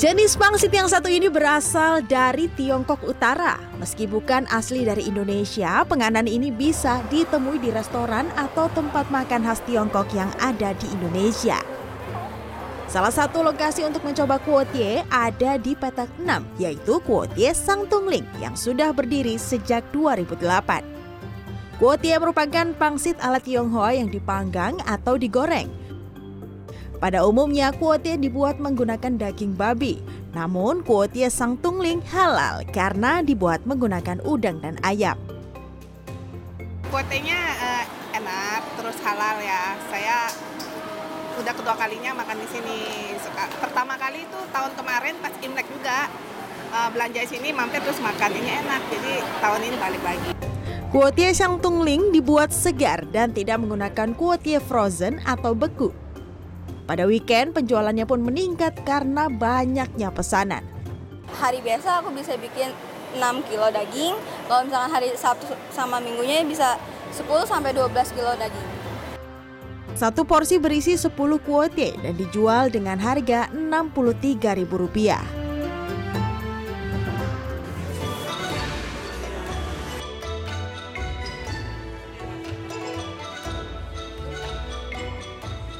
Jenis pangsit yang satu ini berasal dari Tiongkok Utara. Meski bukan asli dari Indonesia, penganan ini bisa ditemui di restoran atau tempat makan khas Tiongkok yang ada di Indonesia. Salah satu lokasi untuk mencoba kuotie ada di petak 6, yaitu kuotie Sang Tungling yang sudah berdiri sejak 2008. Kuotie merupakan pangsit ala Tionghoa yang dipanggang atau digoreng pada umumnya kuotie dibuat menggunakan daging babi. Namun kuotie sang tungling halal karena dibuat menggunakan udang dan ayam. Kuotienya uh, enak, terus halal ya. Saya udah kedua kalinya makan di sini. Pertama kali itu tahun kemarin pas Imlek juga uh, belanja di sini mampir terus makan ini enak. Jadi tahun ini balik lagi. Kuotie sang tungling dibuat segar dan tidak menggunakan kuotie frozen atau beku. Pada weekend, penjualannya pun meningkat karena banyaknya pesanan. Hari biasa aku bisa bikin 6 kilo daging, kalau misalnya hari Sabtu sama Minggunya bisa 10 sampai 12 kilo daging. Satu porsi berisi 10 kuotie dan dijual dengan harga Rp63.000.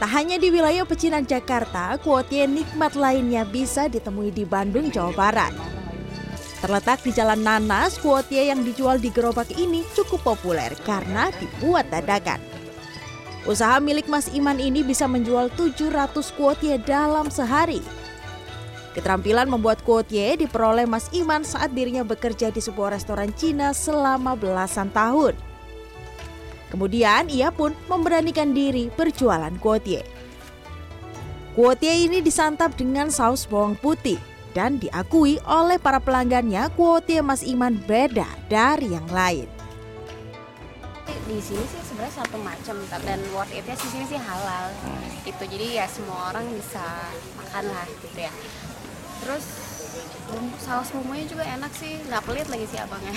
Tak hanya di wilayah pecinan Jakarta, kuotie nikmat lainnya bisa ditemui di Bandung, Jawa Barat. Terletak di Jalan Nanas, kuotie yang dijual di gerobak ini cukup populer karena dibuat dadakan. Usaha milik Mas Iman ini bisa menjual 700 kuotie dalam sehari. Keterampilan membuat kuotie diperoleh Mas Iman saat dirinya bekerja di sebuah restoran Cina selama belasan tahun. Kemudian ia pun memberanikan diri berjualan kuotie. Kuotie ini disantap dengan saus bawang putih dan diakui oleh para pelanggannya kuotie Mas Iman beda dari yang lain. Di sini sih sebenarnya satu macam dan worth it di sini sih halal. Itu jadi ya semua orang bisa makan lah gitu ya. Terus saus bumbunya juga enak sih nggak pelit lagi sih abangnya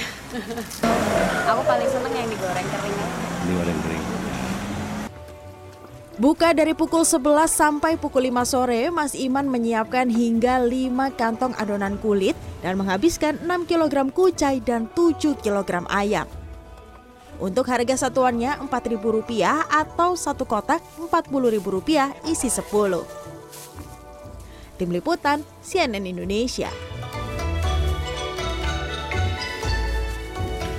aku paling seneng yang digoreng kering digoreng kering Buka dari pukul 11 sampai pukul 5 sore, Mas Iman menyiapkan hingga 5 kantong adonan kulit dan menghabiskan 6 kg kucai dan 7 kg ayam. Untuk harga satuannya Rp4.000 atau satu kotak Rp40.000 isi 10. Tim Liputan CNN Indonesia.